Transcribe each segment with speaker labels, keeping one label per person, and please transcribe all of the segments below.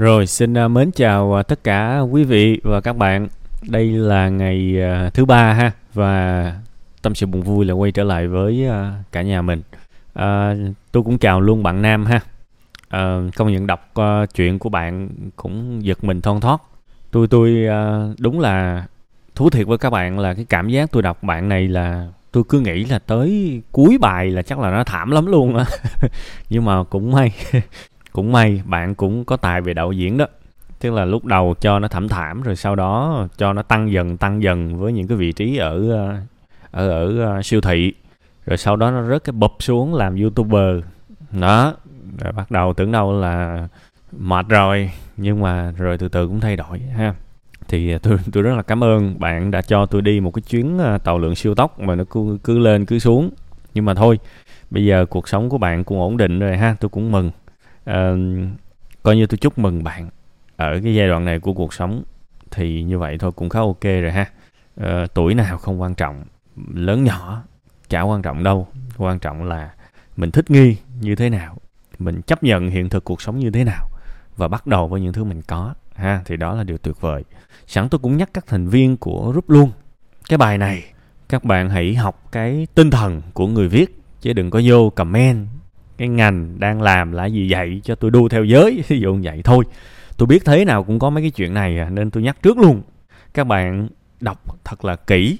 Speaker 1: Rồi xin à, mến chào à, tất cả quý vị và các bạn. Đây là ngày à, thứ ba ha và tâm sự buồn vui là quay trở lại với cả nhà mình. À, tôi cũng chào luôn bạn Nam ha. À, công nhận đọc uh, chuyện của bạn cũng giật mình thon thót. Tôi tôi uh, đúng là thú thiệt với các bạn là cái cảm giác tôi đọc bạn này là tôi cứ nghĩ là tới cuối bài là chắc là nó thảm lắm luôn á nhưng mà cũng may cũng may, bạn cũng có tài về đạo diễn đó. Tức là lúc đầu cho nó thảm thảm, rồi sau đó cho nó tăng dần tăng dần với những cái vị trí ở ờ, ở ở ờ, siêu thị. Rồi sau đó nó rớt cái bập xuống làm youtuber. Đó, rồi bắt đầu tưởng đâu là mệt rồi, nhưng mà rồi từ từ cũng thay đổi, ha. Thì tôi tôi rất là cảm ơn bạn đã cho tôi đi một cái chuyến ờ, tàu lượng siêu tốc mà nó cứ cứ lên, cứ xuống. Nhưng mà thôi, bây giờ cuộc sống của bạn cũng ổn định rồi ha, tôi cũng mừng uh, coi như tôi chúc mừng bạn ở cái giai đoạn này của cuộc sống thì như vậy thôi cũng khá ok rồi ha. Uh, tuổi nào không quan trọng lớn nhỏ chả quan trọng đâu. Quan trọng là mình thích nghi như thế nào mình chấp nhận hiện thực cuộc sống như thế nào và bắt đầu với những thứ mình có ha. Thì đó là điều tuyệt vời. Sẵn tôi cũng nhắc các thành viên của group luôn cái bài này các bạn hãy học cái tinh thần của người viết chứ đừng có vô comment cái ngành đang làm là gì vậy cho tôi đu theo giới ví dụ như vậy thôi. Tôi biết thế nào cũng có mấy cái chuyện này à, nên tôi nhắc trước luôn. Các bạn đọc thật là kỹ.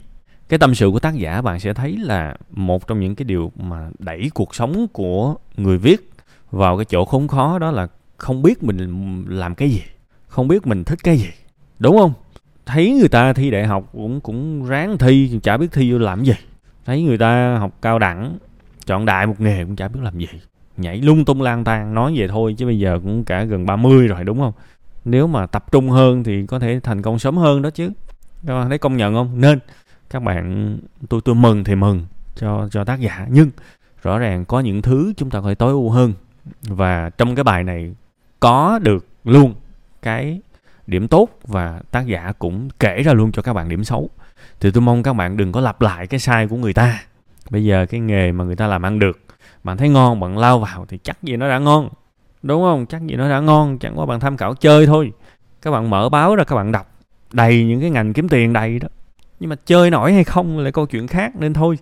Speaker 1: Cái tâm sự của tác giả bạn sẽ thấy là một trong những cái điều mà đẩy cuộc sống của người viết vào cái chỗ khốn khó đó là không biết mình làm cái gì không biết mình thích cái gì. Đúng không? Thấy người ta thi đại học cũng cũng ráng thi chả biết thi vô làm gì. Thấy người ta học cao đẳng chọn đại một nghề cũng chả biết làm gì. Nhảy lung tung lang tan nói vậy thôi chứ bây giờ cũng cả gần 30 rồi, đúng không? Nếu mà tập trung hơn thì có thể thành công sớm hơn đó chứ. Các bạn thấy công nhận không? Nên, các bạn, tôi tôi mừng thì mừng cho cho tác giả. Nhưng, rõ ràng có những thứ chúng ta phải tối ưu hơn. Và trong cái bài này có được luôn cái điểm tốt và tác giả cũng kể ra luôn cho các bạn điểm xấu. Thì tôi mong các bạn đừng có lặp lại cái sai của người ta bây giờ cái nghề mà người ta làm ăn được bạn thấy ngon bạn lao vào thì chắc gì nó đã ngon. Đúng không? Chắc gì nó đã ngon chẳng qua bạn tham khảo chơi thôi. Các bạn mở báo ra các bạn đọc. Đầy những cái ngành kiếm tiền đầy đó. Nhưng mà chơi nổi hay không là câu chuyện khác nên thôi.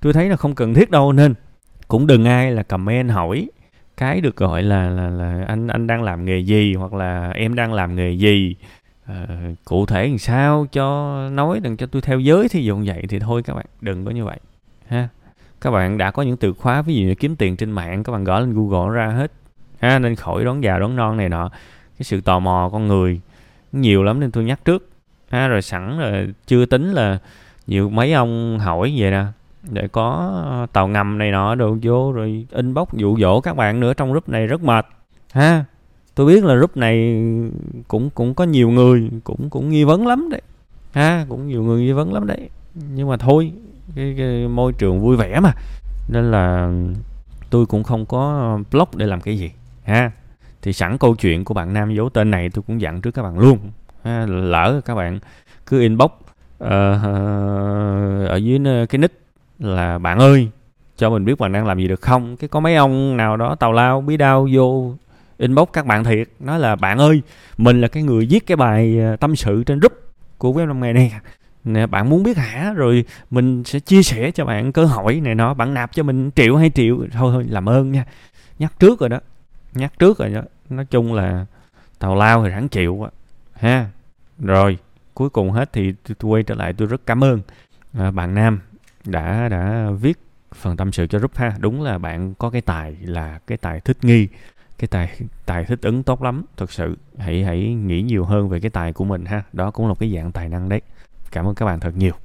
Speaker 1: Tôi thấy là không cần thiết đâu nên. Cũng đừng ai là comment hỏi cái được gọi là là là anh anh đang làm nghề gì hoặc là em đang làm nghề gì. À, cụ thể làm sao cho nói đừng cho tôi theo giới thì dùng vậy thì thôi các bạn. Đừng có như vậy ha. Các bạn đã có những từ khóa, ví dụ như kiếm tiền trên mạng, các bạn gõ lên google ra hết. Ha, nên khỏi đón già, đón non này nọ. Cái sự tò mò con người nhiều lắm nên tôi nhắc trước. Ha, rồi sẵn rồi chưa tính là nhiều mấy ông hỏi vậy nè. Để có tàu ngầm này nọ đồ vô rồi inbox dụ dỗ các bạn nữa trong group này rất mệt. Ha, tôi biết là group này cũng cũng có nhiều người, cũng cũng nghi vấn lắm đấy. Ha, cũng nhiều người nghi vấn lắm đấy. Nhưng mà thôi cái, cái môi trường vui vẻ mà. Nên là tôi cũng không có blog để làm cái gì ha. Thì sẵn câu chuyện của bạn nam giấu tên này tôi cũng dặn trước các bạn luôn ha, lỡ các bạn cứ inbox uh, ở dưới cái nick là bạn ơi cho mình biết bạn đang làm gì được không? Cái có mấy ông nào đó tào lao bí đao vô inbox các bạn thiệt nói là bạn ơi mình là cái người viết cái bài ờ, tâm sự trên group của web năm ngày này nè bạn muốn biết hả? Rồi mình sẽ chia sẻ cho bạn cơ hội này nọ. Bạn nạp cho mình triệu hay triệu? Thôi thôi làm ơn nha. Nhắc trước rồi đó. Nhắc trước rồi đó. Nói chung là tàu lao thì ráng chịu quá ha. Rồi cuối cùng hết thì tôi quay trở lại tôi rất cảm ơn. À, bạn nam đã đã viết phần tâm sự cho group ha. Đúng là bạn có cái tài là cái tài thích nghi cái tài tài thích ứng tốt lắm. Thật sự hãy hãy nghĩ nhiều hơn về cái tài của mình ha. Đó cũng là một cái dạng tài năng đấy cảm ơn các bạn thật nhiều.